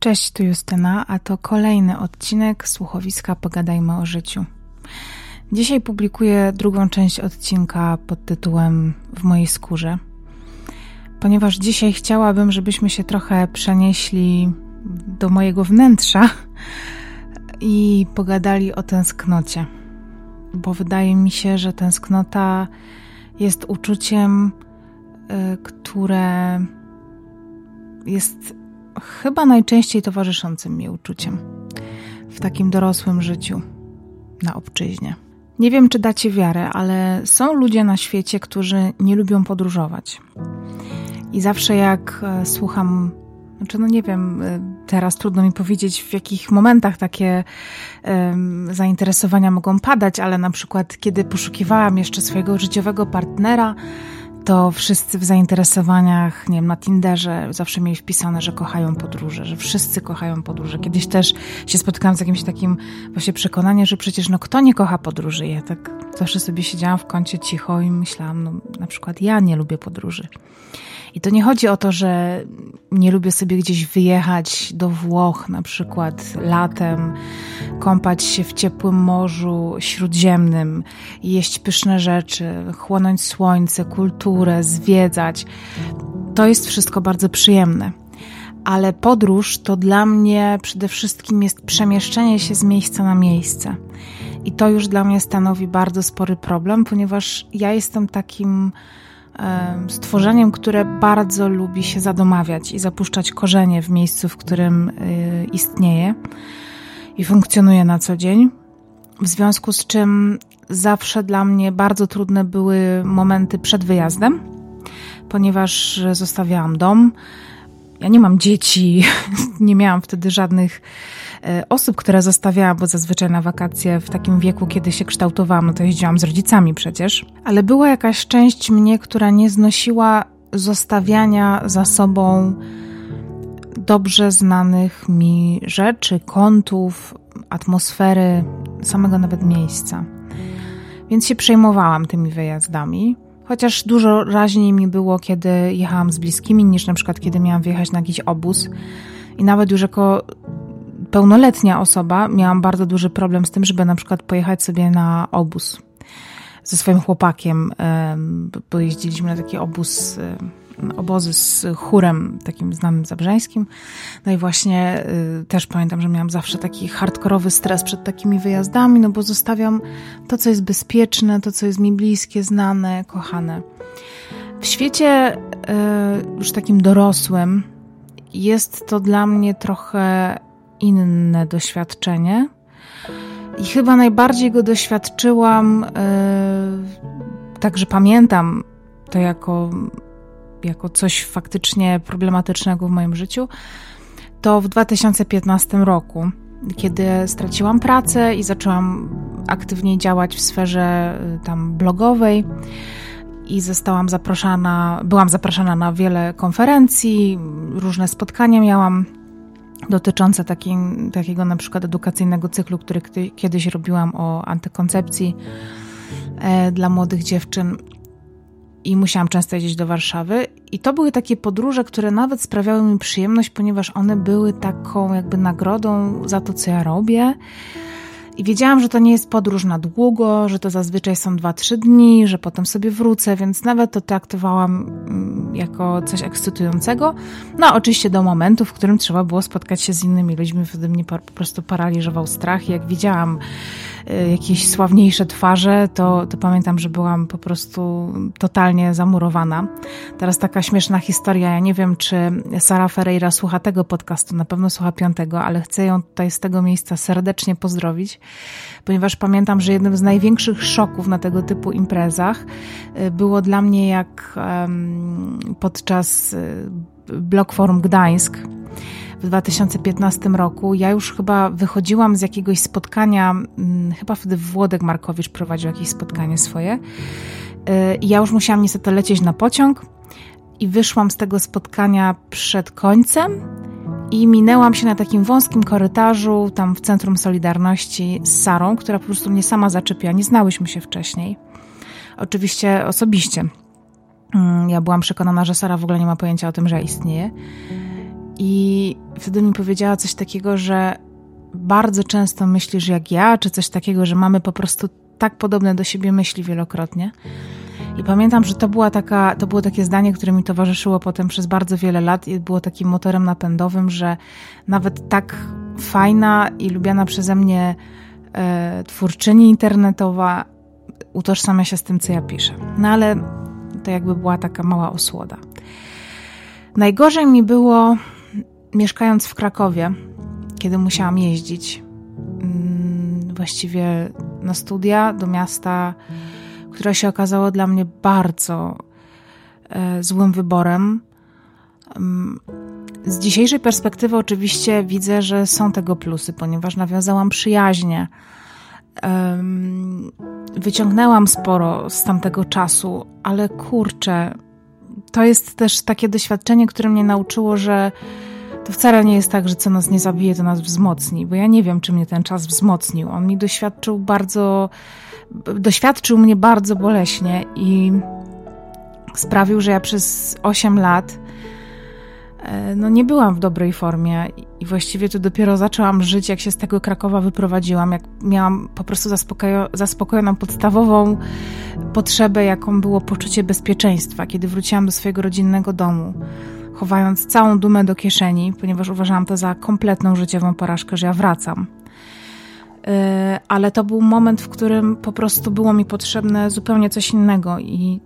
Cześć, tu Justyna, a to kolejny odcinek słuchowiska Pogadajmy o życiu. Dzisiaj publikuję drugą część odcinka pod tytułem W mojej skórze, ponieważ dzisiaj chciałabym, żebyśmy się trochę przenieśli do mojego wnętrza i pogadali o tęsknocie, bo wydaje mi się, że tęsknota jest uczuciem, y, które jest chyba najczęściej towarzyszącym mi uczuciem w takim dorosłym życiu na obczyźnie. Nie wiem, czy dacie wiarę, ale są ludzie na świecie, którzy nie lubią podróżować. I zawsze jak e, słucham, znaczy no nie wiem, e, teraz trudno mi powiedzieć, w jakich momentach takie um, zainteresowania mogą padać, ale na przykład kiedy poszukiwałam jeszcze swojego życiowego partnera, to wszyscy w zainteresowaniach, nie wiem, na Tinderze zawsze mieli wpisane, że kochają podróże, że wszyscy kochają podróże. Kiedyś też się spotkałam z jakimś takim właśnie przekonaniem, że przecież no kto nie kocha podróży? Ja tak zawsze sobie siedziałam w kącie cicho i myślałam, no na przykład ja nie lubię podróży. I to nie chodzi o to, że nie lubię sobie gdzieś wyjechać do Włoch, na przykład latem, kąpać się w ciepłym morzu śródziemnym, jeść pyszne rzeczy, chłonąć słońce, kulturę, zwiedzać. To jest wszystko bardzo przyjemne. Ale podróż to dla mnie przede wszystkim jest przemieszczenie się z miejsca na miejsce. I to już dla mnie stanowi bardzo spory problem, ponieważ ja jestem takim stworzeniem, które bardzo lubi się zadomawiać i zapuszczać korzenie w miejscu, w którym y, istnieje i funkcjonuje na co dzień. W związku z czym zawsze dla mnie bardzo trudne były momenty przed wyjazdem, ponieważ zostawiałam dom. Ja nie mam dzieci, nie miałam wtedy żadnych osób, które zostawiałam, bo zazwyczaj na wakacje w takim wieku, kiedy się kształtowałam, no to jeździłam z rodzicami przecież, ale była jakaś część mnie, która nie znosiła zostawiania za sobą dobrze znanych mi rzeczy, kątów, atmosfery, samego nawet miejsca. Więc się przejmowałam tymi wyjazdami. Chociaż dużo raźniej mi było, kiedy jechałam z bliskimi, niż na przykład kiedy miałam wyjechać na jakiś obóz. I nawet już jako pełnoletnia osoba miałam bardzo duży problem z tym, żeby na przykład pojechać sobie na obóz ze swoim chłopakiem, bo jeździliśmy na taki obóz, obozy z chórem takim znanym zabrzeńskim. No i właśnie y, też pamiętam, że miałam zawsze taki hardkorowy stres przed takimi wyjazdami, no bo zostawiam to, co jest bezpieczne, to, co jest mi bliskie, znane, kochane. W świecie y, już takim dorosłym jest to dla mnie trochę inne doświadczenie. I chyba najbardziej go doświadczyłam, yy, także pamiętam to jako, jako coś faktycznie problematycznego w moim życiu, to w 2015 roku, kiedy straciłam pracę i zaczęłam aktywniej działać w sferze y, tam blogowej i zostałam zaproszona, byłam zapraszana na wiele konferencji, różne spotkania miałam dotyczące taki, takiego na przykład edukacyjnego cyklu, który kiedyś robiłam o antykoncepcji e, dla młodych dziewczyn i musiałam często jeździć do Warszawy. I to były takie podróże, które nawet sprawiały mi przyjemność, ponieważ one były taką jakby nagrodą za to, co ja robię. I wiedziałam, że to nie jest podróż na długo, że to zazwyczaj są 2-3 dni, że potem sobie wrócę, więc nawet to traktowałam mm, jako coś ekscytującego. No, oczywiście do momentu, w którym trzeba było spotkać się z innymi ludźmi, wtedy mnie po prostu paraliżował strach. I jak widziałam jakieś sławniejsze twarze, to, to pamiętam, że byłam po prostu totalnie zamurowana. Teraz taka śmieszna historia. Ja nie wiem, czy Sara Ferreira słucha tego podcastu, na pewno słucha piątego, ale chcę ją tutaj z tego miejsca serdecznie pozdrowić ponieważ pamiętam, że jednym z największych szoków na tego typu imprezach y, było dla mnie jak podczas y, Blog Forum Gdańsk w 2015 roku. Ja już chyba wychodziłam z jakiegoś spotkania, mm, chyba wtedy Włodek Markowicz prowadził jakieś spotkanie swoje. Y, ja już musiałam niestety lecieć na pociąg i wyszłam z tego spotkania przed końcem i minęłam się na takim wąskim korytarzu, tam w Centrum Solidarności z Sarą, która po prostu mnie sama zaczepiła. Nie znałyśmy się wcześniej. Oczywiście osobiście. Mm, ja byłam przekonana, że Sara w ogóle nie ma pojęcia o tym, że istnieje. I wtedy mi powiedziała coś takiego, że bardzo często myślisz jak ja, czy coś takiego, że mamy po prostu tak podobne do siebie myśli wielokrotnie. I pamiętam, że to, była taka, to było takie zdanie, które mi towarzyszyło potem przez bardzo wiele lat i było takim motorem napędowym, że nawet tak fajna i lubiana przeze mnie e, twórczyni internetowa utożsamia się z tym, co ja piszę. No ale to jakby była taka mała osłoda. Najgorzej mi było mieszkając w Krakowie, kiedy musiałam jeździć mm, właściwie na studia do miasta, które się okazało dla mnie bardzo e, złym wyborem. Mm, z dzisiejszej perspektywy oczywiście widzę, że są tego plusy, ponieważ nawiązałam przyjaźnie. Wyciągnęłam sporo z tamtego czasu, ale kurczę, to jest też takie doświadczenie, które mnie nauczyło, że to wcale nie jest tak, że co nas nie zabije, to nas wzmocni, bo ja nie wiem, czy mnie ten czas wzmocnił. On mi doświadczył bardzo, doświadczył mnie bardzo boleśnie i sprawił, że ja przez 8 lat e, no nie byłam w dobrej formie i właściwie to dopiero zaczęłam żyć, jak się z tego Krakowa wyprowadziłam, jak miałam po prostu zaspokojo zaspokojoną podstawową potrzebę, jaką było poczucie bezpieczeństwa, kiedy wróciłam do swojego rodzinnego domu chowając całą dumę do kieszeni, ponieważ uważałam to za kompletną życiową porażkę, że ja wracam. E, ale to był moment, w którym po prostu było mi potrzebne zupełnie coś innego i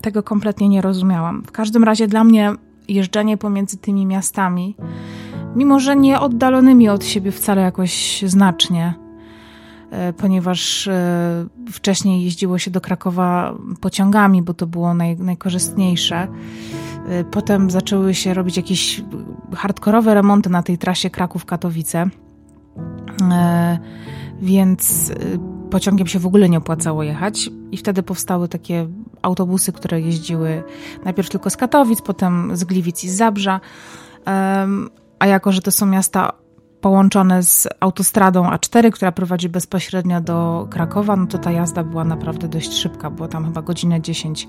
tego kompletnie nie rozumiałam. W każdym razie dla mnie jeżdżenie pomiędzy tymi miastami, mimo że nie oddalonymi od siebie wcale jakoś znacznie, e, ponieważ e, wcześniej jeździło się do Krakowa pociągami, bo to było naj, najkorzystniejsze Y, potem zaczęły się robić jakieś hardkorowe remonty na tej trasie Kraków-Katowice, y, więc y, pociągiem się w ogóle nie opłacało jechać. I wtedy powstały takie autobusy, które jeździły najpierw tylko z Katowic, potem z Gliwic i z Zabrza, a jako, że to są miasta połączone z autostradą A4, która prowadzi bezpośrednio do Krakowa, no to ta jazda była naprawdę dość szybka, było tam chyba godzinę 10 E,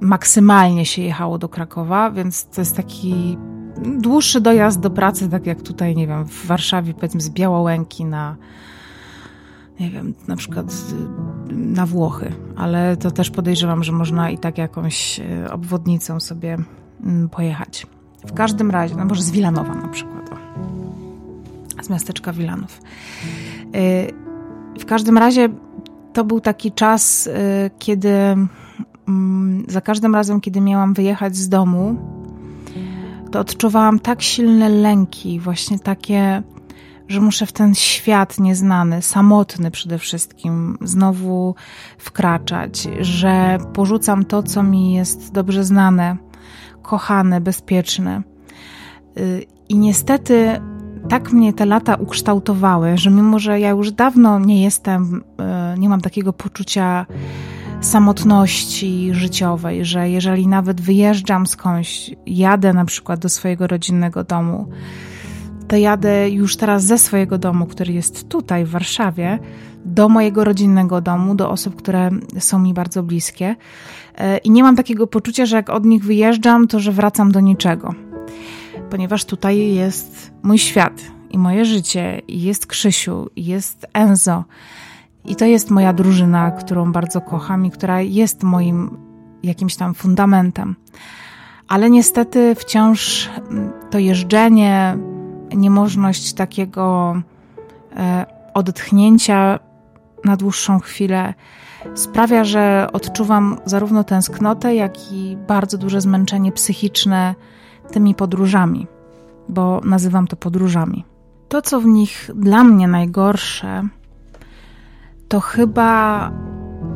maksymalnie się jechało do Krakowa, więc to jest taki dłuższy dojazd do pracy, tak jak tutaj, nie wiem, w Warszawie, powiedzmy z Białołęki na, nie wiem, na przykład na Włochy, ale to też podejrzewam, że można i tak jakąś e, obwodnicą sobie mm, pojechać. W każdym razie, no może z Wilanowa na przykład, o. z miasteczka Wilanów. E, w każdym razie to był taki czas, kiedy za każdym razem, kiedy miałam wyjechać z domu, to odczuwałam tak silne lęki, właśnie takie, że muszę w ten świat nieznany, samotny przede wszystkim, znowu wkraczać, że porzucam to, co mi jest dobrze znane, kochane, bezpieczne. Y, I niestety tak mnie te lata ukształtowały, że mimo, że ja już dawno nie jestem, y, nie mam takiego poczucia samotności życiowej, że jeżeli nawet wyjeżdżam skądś, jadę na przykład do swojego rodzinnego domu, to jadę już teraz ze swojego domu, który jest tutaj w Warszawie, do mojego rodzinnego domu, do osób, które są mi bardzo bliskie. E, I nie mam takiego poczucia, że jak od nich wyjeżdżam, to że wracam do niczego. Ponieważ tutaj jest mój świat i moje życie, i jest Krzysiu, i jest Enzo. I to jest moja drużyna, którą bardzo kocham i która jest moim jakimś tam fundamentem. Ale niestety wciąż mm, to jeżdżenie, niemożność takiego e, odetchnięcia na dłuższą chwilę sprawia, że odczuwam zarówno tęsknotę, jak i bardzo duże zmęczenie psychiczne tymi podróżami, bo nazywam to podróżami. To, co w nich dla mnie najgorsze, to chyba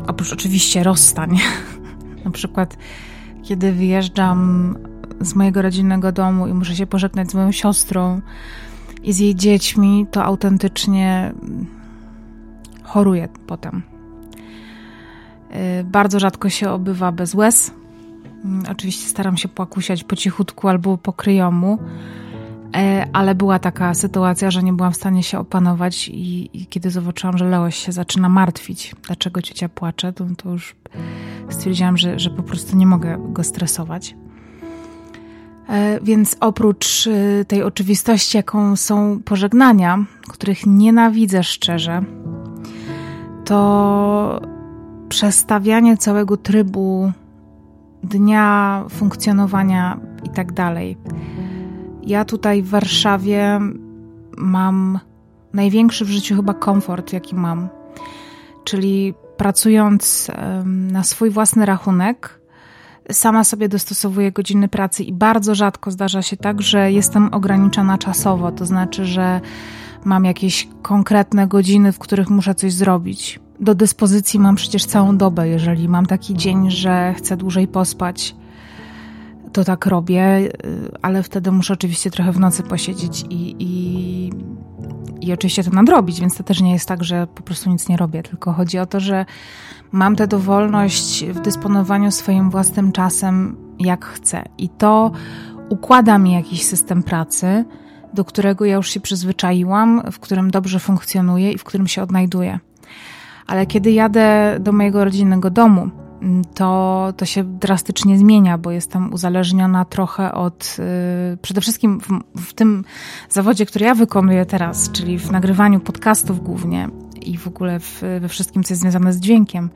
oprócz oczywiście rozstań, na przykład kiedy wyjeżdżam z mojego rodzinnego domu i muszę się pożegnać z moją siostrą i z jej dziećmi, to autentycznie choruję potem. Y, bardzo rzadko się obywa bez łez. Mm, oczywiście staram się płakusiać po cichutku albo po kryjomu, ale była taka sytuacja, że nie byłam w stanie się opanować i, i kiedy zobaczyłam, że Leoś się zaczyna martwić, dlaczego ciocia płacze, to, to już stwierdziłam, że, że po prostu nie mogę go stresować. E, więc oprócz e, tej oczywistości, jaką są pożegnania, których nienawidzę szczerze, to przestawianie całego trybu dnia, funkcjonowania i tak dalej. Ja tutaj w Warszawie mam największy w życiu chyba komfort, jaki mam. Czyli pracując na swój własny rachunek, sama sobie dostosowuję godziny pracy i bardzo rzadko zdarza się tak, że jestem ograniczona czasowo. To znaczy, że mam jakieś konkretne godziny, w których muszę coś zrobić. Do dyspozycji mam przecież całą dobę, jeżeli mam taki dzień, że chcę dłużej pospać to tak robię, y, ale wtedy muszę oczywiście trochę w nocy posiedzieć i, i, i oczywiście to nadrobić, więc to też nie jest tak, że po prostu nic nie robię, tylko chodzi o to, że mam tę dowolność w dysponowaniu swoim własnym czasem jak chcę. I to układa mi jakiś system pracy, do którego ja już się przyzwyczaiłam, w którym dobrze funkcjonuję i w którym się odnajduję. Ale kiedy jadę do mojego rodzinnego domu, to, to się drastycznie zmienia, bo jestem uzależniona trochę od, yy, przede wszystkim w, w, tym zawodzie, który ja wykonuję teraz, czyli w nagrywaniu podcastów głównie i w ogóle w, we wszystkim, co jest związane z dźwiękiem.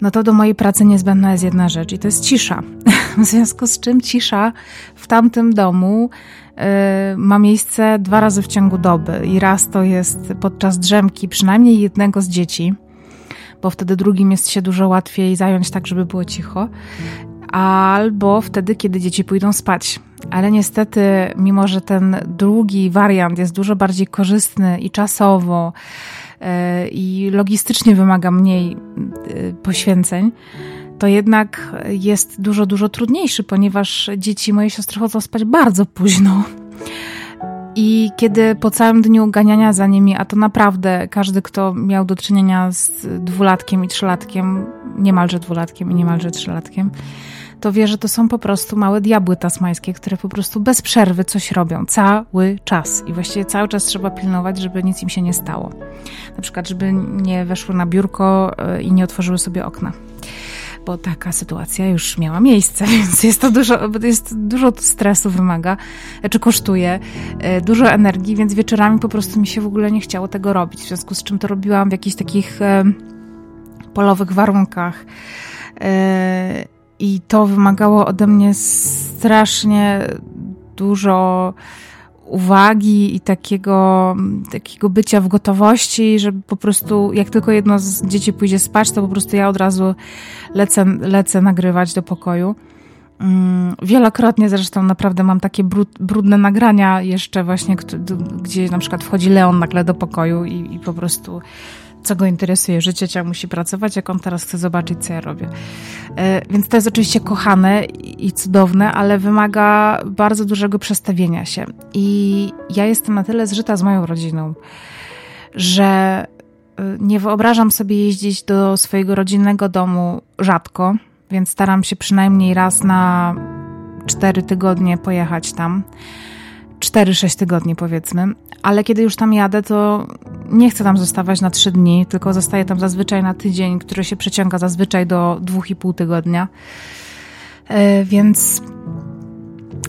No to do mojej pracy niezbędna jest jedna rzecz i to jest cisza. W związku z czym cisza w tamtym domu yy, ma miejsce dwa razy w ciągu doby i raz to jest podczas drzemki przynajmniej jednego z dzieci, bo wtedy drugim jest się dużo łatwiej zająć tak, żeby było cicho, albo wtedy, kiedy dzieci pójdą spać. Ale niestety, mimo że ten drugi wariant jest dużo bardziej korzystny i czasowo, e, i logistycznie wymaga mniej e, poświęceń, to jednak jest dużo, dużo trudniejszy, ponieważ dzieci moje siostry chodzą spać bardzo późno. I kiedy po całym dniu ganiania za nimi, a to naprawdę każdy, kto miał do czynienia z dwulatkiem i trzylatkiem, niemalże dwulatkiem i niemalże trzylatkiem, to wie, że to są po prostu małe diabły tasmańskie, które po prostu bez przerwy coś robią cały czas. I właściwie cały czas trzeba pilnować, żeby nic im się nie stało. Na przykład, żeby nie weszły na biurko e, i nie otworzyły sobie okna bo taka sytuacja już miała miejsce, więc jest to dużo, jest dużo stresu wymaga, czy kosztuje, e, dużo energii, więc wieczorami po prostu mi się w ogóle nie chciało tego robić, w związku z czym to robiłam w jakichś takich e, polowych warunkach. E, I to wymagało ode mnie strasznie dużo uwagi i takiego, takiego bycia w gotowości, żeby po prostu jak tylko jedno z dzieci pójdzie spać, to po prostu ja od razu lecę, lecę nagrywać do pokoju. Mm, wielokrotnie zresztą naprawdę mam takie brudne nagrania jeszcze właśnie, gdzie na przykład wchodzi Leon nagle do pokoju i, i po prostu co go interesuje, że ciocia musi pracować, jak on teraz chce zobaczyć, co ja robię. E, więc to jest oczywiście kochane i cudowne, ale wymaga bardzo dużego przestawienia się. I ja jestem na tyle zżyta z moją rodziną, że e, nie wyobrażam sobie jeździć do swojego rodzinnego domu rzadko, więc staram się przynajmniej raz na cztery tygodnie pojechać tam. 4-6 tygodni powiedzmy, ale kiedy już tam jadę, to nie chcę tam zostawać na 3 dni, tylko zostaję tam zazwyczaj na tydzień, który się przeciąga zazwyczaj do 2,5 tygodnia. E, więc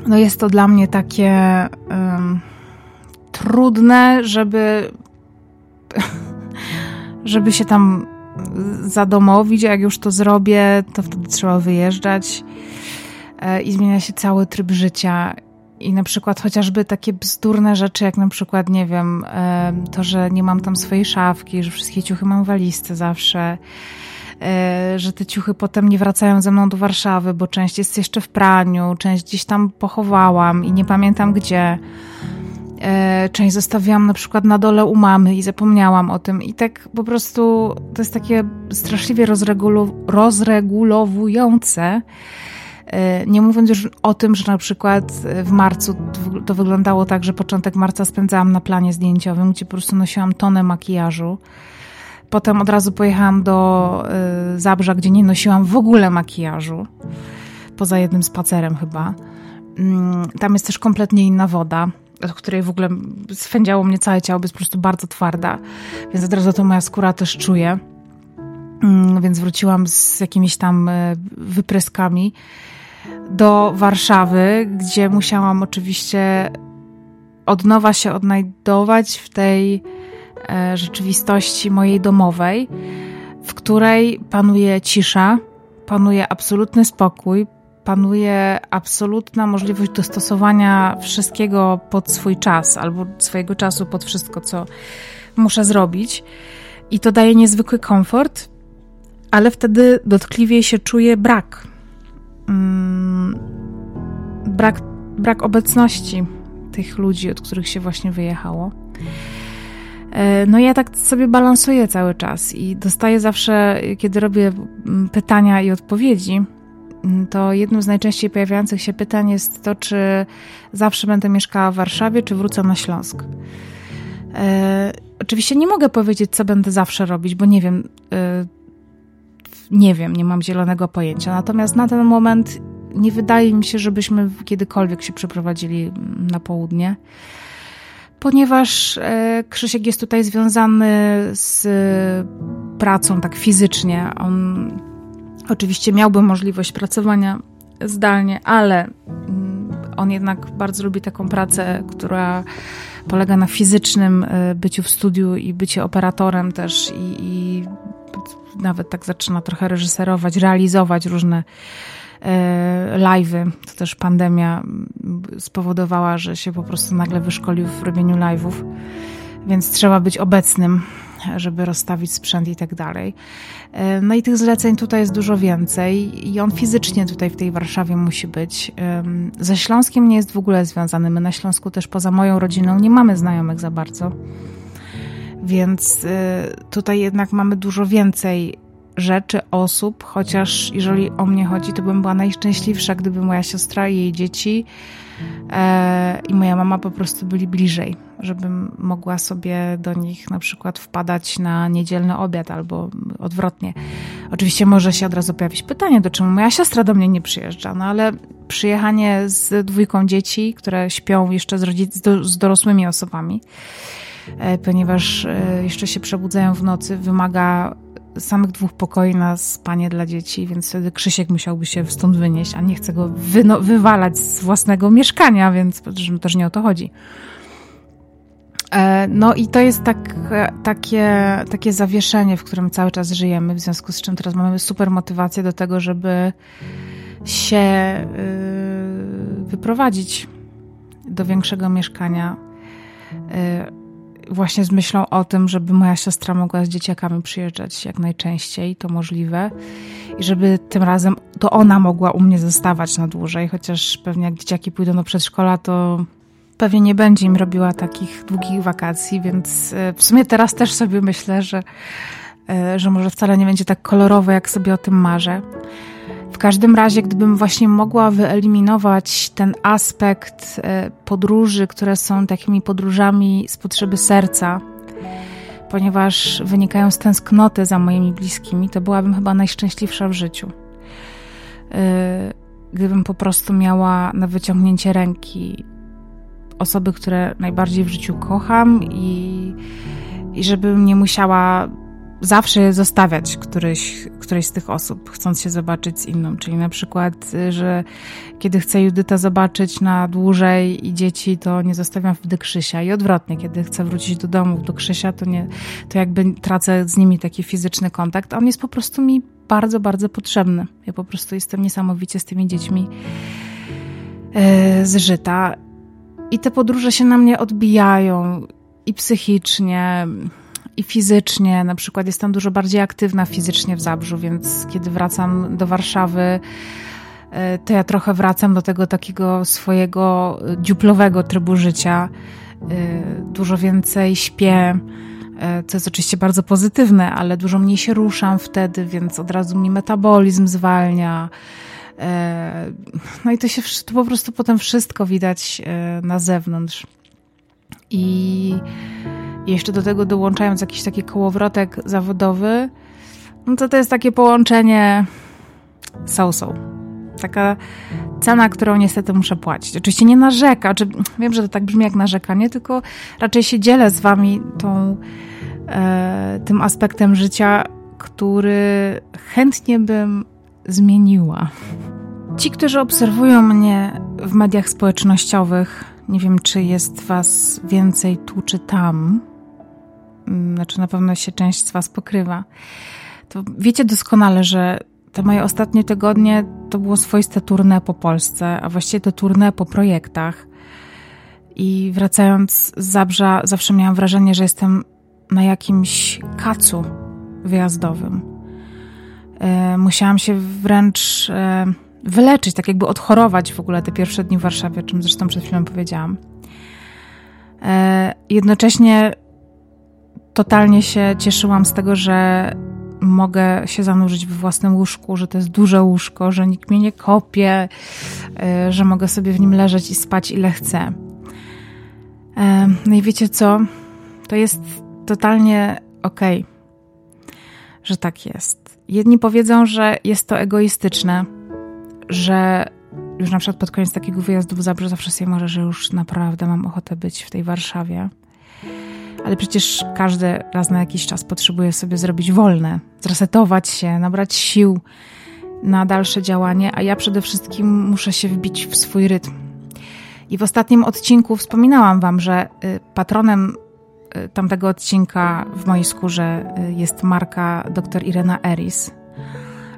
no jest to dla mnie takie um, trudne, żeby żeby się tam zadomowić, a jak już to zrobię, to wtedy trzeba wyjeżdżać e, i zmienia się cały tryb życia i na przykład chociażby takie bzdurne rzeczy, jak na przykład, nie wiem, to, że nie mam tam swojej szafki, że wszystkie ciuchy mam walizce zawsze, e, że te ciuchy potem nie wracają ze mną do Warszawy, bo część jest jeszcze w praniu, część gdzieś tam pochowałam i nie pamiętam gdzie. E, część zostawiłam na przykład na dole u mamy i zapomniałam o tym. I tak po prostu to jest takie straszliwie rozregulowujące E, nie mówiąc już o tym, że na przykład w marcu to wyglądało tak, że początek marca spędzałam na planie zdjęciowym, gdzie po prostu nosiłam tonę makijażu. Potem od razu pojechałam do e, Zabrza, gdzie nie nosiłam w ogóle makijażu. Poza jednym spacerem chyba. Mm, tam jest też kompletnie inna woda, od której w ogóle swędziało mnie całe ciało, jest po prostu bardzo twarda. Więc od razu to moja skóra też czuje. Mm, więc wróciłam z jakimiś tam e, wypryskami. Do Warszawy, gdzie musiałam oczywiście od nowa się odnajdować w tej e, rzeczywistości mojej domowej, w której panuje cisza, panuje absolutny spokój, panuje absolutna możliwość dostosowania wszystkiego pod swój czas albo swojego czasu pod wszystko, co muszę zrobić. I to daje niezwykły komfort, ale wtedy dotkliwie się czuję brak. Mm, brak, brak obecności tych ludzi, od których się właśnie wyjechało. E, no ja tak sobie balansuję cały czas i dostaję zawsze, kiedy robię mm, pytania i odpowiedzi, mm, to jednym z najczęściej pojawiających się pytań jest to, czy zawsze będę mieszkała w Warszawie, czy wrócę na Śląsk. E, oczywiście nie mogę powiedzieć, co będę zawsze robić, bo nie wiem, e, nie wiem, nie mam zielonego pojęcia. Natomiast na ten moment nie wydaje mi się, żebyśmy kiedykolwiek się przeprowadzili na południe, ponieważ e, Krzysiek jest tutaj związany z pracą tak fizycznie. On oczywiście miałby możliwość pracowania zdalnie, ale mm, on jednak bardzo lubi taką pracę, która polega na fizycznym e, byciu w studiu i bycie operatorem też i, i nawet tak zaczyna trochę reżyserować, realizować różne e, live'y. To też pandemia spowodowała, że się po prostu nagle wyszkolił w robieniu live'ów, więc trzeba być obecnym, żeby rozstawić sprzęt i tak dalej. E, no i tych zleceń tutaj jest dużo więcej i on fizycznie tutaj w tej Warszawie musi być. Ze Śląskiem nie jest w ogóle związany. My na Śląsku też poza moją rodziną nie mamy znajomych za bardzo. Więc y, tutaj jednak mamy dużo więcej rzeczy, osób, chociaż jeżeli o mnie chodzi, to bym była najszczęśliwsza, gdyby moja siostra i jej dzieci e, i moja mama po prostu byli bliżej, żebym mogła sobie do nich na przykład wpadać na niedzielny obiad albo odwrotnie. Oczywiście może się od razu pojawić pytanie, do czemu moja siostra do mnie nie przyjeżdża, no ale przyjechanie z dwójką dzieci, które śpią jeszcze z, rodzic- z dorosłymi osobami, E, ponieważ e, jeszcze się przebudzają w nocy, wymaga samych dwóch pokoi na spanie dla dzieci, więc wtedy Krzysiek musiałby się stąd wynieść, a nie chce go wywalać z własnego mieszkania, więc też nie o to chodzi. E, no i to jest tak, takie, takie zawieszenie, w którym cały czas żyjemy, w związku z czym teraz mamy super motywację do tego, żeby się wyprowadzić do większego mieszkania właśnie z myślą o tym, żeby moja siostra mogła z dzieciakami przyjeżdżać jak najczęściej, to możliwe. I żeby tym razem to ona mogła u mnie zostawać na dłużej, chociaż pewnie jak dzieciaki pójdą do przedszkola, to pewnie nie będzie im robiła takich długich wakacji, więc e, w sumie teraz też sobie myślę, że, e, że może wcale nie będzie tak kolorowo, jak sobie o tym marzę. W każdym razie, gdybym właśnie mogła wyeliminować ten aspekt e, podróży, które są takimi podróżami z potrzeby serca, ponieważ wynikają z tęsknoty za moimi bliskimi, to byłabym chyba najszczęśliwsza w życiu. E, gdybym po prostu miała na wyciągnięcie ręki osoby, które najbardziej w życiu kocham i, i żebym nie musiała zawsze zostawiać któryś, którejś z tych osób, chcąc się zobaczyć z inną. Czyli na przykład, że kiedy chcę Judyta zobaczyć na dłużej i dzieci, to nie zostawiam wtedy Krzysia. I odwrotnie, kiedy chcę wrócić do domu, do Krzysia, to, nie, to jakby tracę z nimi taki fizyczny kontakt. On jest po prostu mi bardzo, bardzo potrzebny. Ja po prostu jestem niesamowicie z tymi dziećmi yy, zżyta. I te podróże się na mnie odbijają i psychicznie, i fizycznie. Na przykład jestem dużo bardziej aktywna fizycznie w Zabrzu, więc kiedy wracam do Warszawy, e, to ja trochę wracam do tego takiego swojego dziuplowego trybu życia. E, dużo więcej śpię, e, co jest oczywiście bardzo pozytywne, ale dużo mniej się ruszam wtedy, więc od razu mi metabolizm zwalnia. No i to się to po prostu potem wszystko widać na zewnątrz. I jeszcze do tego dołączając jakiś taki kołowrotek zawodowy, no to to jest takie połączenie so-so. Taka cena, którą niestety muszę płacić. Oczywiście nie narzeka, czy wiem, że to tak brzmi jak narzekanie, tylko raczej się dzielę z wami tą, e, tym aspektem życia, który chętnie bym zmieniła. Ci, którzy obserwują mnie w mediach społecznościowych, nie wiem, czy jest Was więcej tu czy tam, znaczy na pewno się część z Was pokrywa, to wiecie doskonale, że te moje ostatnie tygodnie to było swoiste tournée po Polsce, a właściwie to tournée po projektach. I wracając z Zabrza, zawsze miałam wrażenie, że jestem na jakimś kacu wyjazdowym. E, musiałam się wręcz e, wyleczyć, tak jakby odchorować w ogóle te pierwsze dni w Warszawie, o czym zresztą przed chwilą powiedziałam. E, jednocześnie totalnie się cieszyłam z tego, że mogę się zanurzyć we własnym łóżku, że to jest duże łóżko, że nikt mnie nie kopie, że mogę sobie w nim leżeć i spać ile chcę. No i wiecie co? To jest totalnie okej, okay, że tak jest. Jedni powiedzą, że jest to egoistyczne, że już na przykład pod koniec takiego wyjazdu w Zabrze zawsze sobie może, że już naprawdę mam ochotę być w tej Warszawie. Ale przecież każdy raz na jakiś czas potrzebuje sobie zrobić wolne, zresetować się, nabrać sił na dalsze działanie, a ja przede wszystkim muszę się wbić w swój rytm. I w ostatnim odcinku wspominałam Wam, że y, patronem y, tamtego odcinka w mojej skórze y, jest marka dr Irena Eris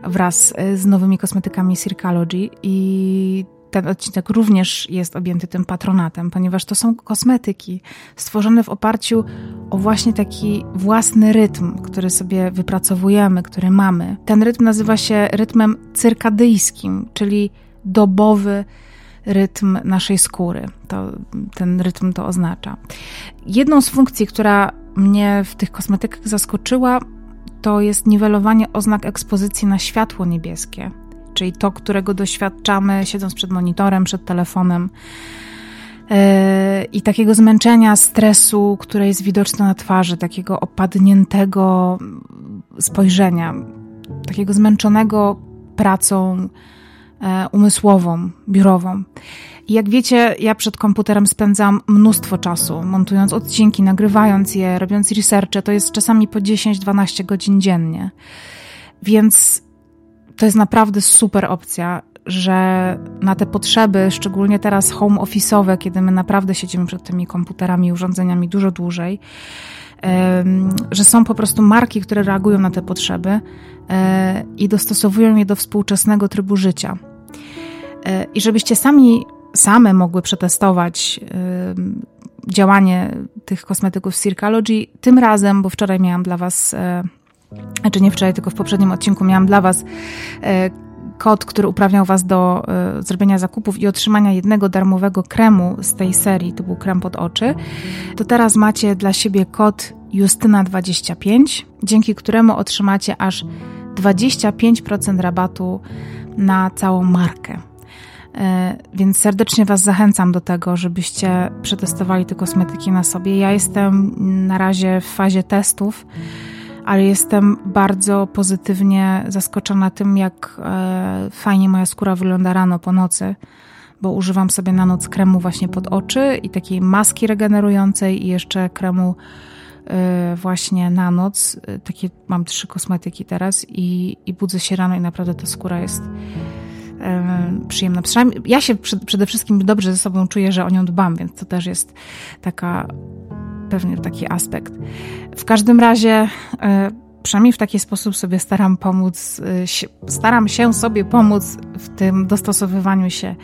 wraz z nowymi kosmetykami Circalogy i ten odcinek również jest objęty tym patronatem, ponieważ to są kosmetyki stworzone w oparciu o właśnie taki własny rytm, który sobie wypracowujemy, który mamy. Ten rytm nazywa się rytmem cyrkadyjskim, czyli dobowy rytm naszej skóry. To, ten rytm to oznacza. Jedną z funkcji, która mnie w tych kosmetykach zaskoczyła, to jest niwelowanie oznak ekspozycji na światło niebieskie, czyli to, którego doświadczamy siedząc przed monitorem, przed telefonem. E, I takiego zmęczenia, stresu, które jest widoczne na twarzy, takiego opadniętego spojrzenia, takiego zmęczonego pracą, E, umysłową, biurową. I jak wiecie, ja przed komputerem spędzam mnóstwo czasu, montując odcinki, nagrywając je, robiąc researche, to jest czasami po 10-12 godzin dziennie. Więc to jest naprawdę super opcja, że na te potrzeby, szczególnie teraz home office'owe, kiedy my naprawdę siedzimy przed tymi komputerami urządzeniami dużo dłużej, że są po prostu marki, które reagują na te potrzeby e, i dostosowują je do współczesnego trybu życia. E, I żebyście sami, same mogły przetestować działanie tych kosmetyków Circalogy, tym razem, bo wczoraj miałam dla Was, e, znaczy nie wczoraj, tylko w poprzednim odcinku miałam dla Was kod, który uprawniał Was do y, zrobienia zakupów i otrzymania jednego darmowego kremu z tej serii, to był krem pod oczy, to teraz macie dla siebie kod Justyna25, dzięki któremu otrzymacie aż 25% rabatu na całą markę. E, więc serdecznie Was zachęcam do tego, żebyście przetestowali te kosmetyki na sobie. Ja jestem na razie w fazie testów, ale jestem bardzo pozytywnie zaskoczona tym, jak e, fajnie moja skóra wygląda rano po nocy, bo używam sobie na noc kremu właśnie pod oczy i takiej maski regenerującej i jeszcze kremu e, właśnie na noc. Takie mam trzy kosmetyki teraz i, i budzę się rano i naprawdę ta skóra jest przyjemna. Ja się przede wszystkim dobrze ze sobą czuję, że o nią dbam, więc to też jest taka pewnie taki aspekt. W każdym razie e, przynajmniej w taki sposób sobie staram pomóc, e, staram się sobie pomóc w tym dostosowywaniu się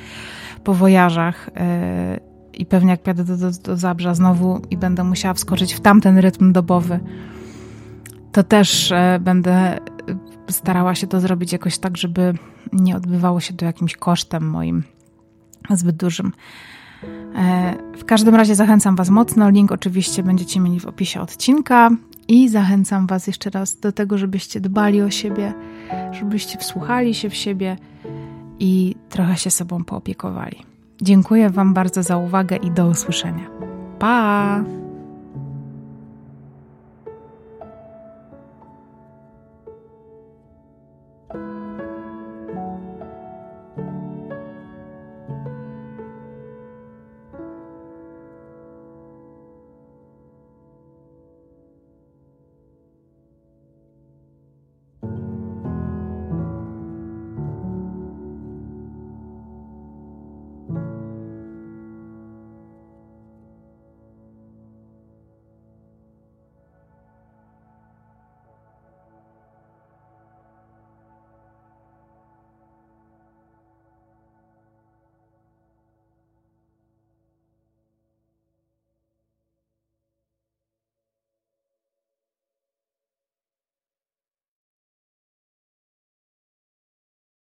po wojażach e, i pewnie jak jadę do, do, do Zabrza znowu i będę musiała wskoczyć w tamten rytm dobowy, to też będę starała się to zrobić jakoś tak, żeby nie odbywało się to jakimś kosztem moim zbyt dużym. E, w każdym razie zachęcam Was mocno. Link oczywiście będziecie mieli w opisie odcinka i zachęcam Was jeszcze raz do tego, żebyście dbali o siebie, żebyście wsłuchali się w siebie i trochę się sobą poopiekowali. Dziękuję Wam bardzo za uwagę i do usłyszenia. Pa!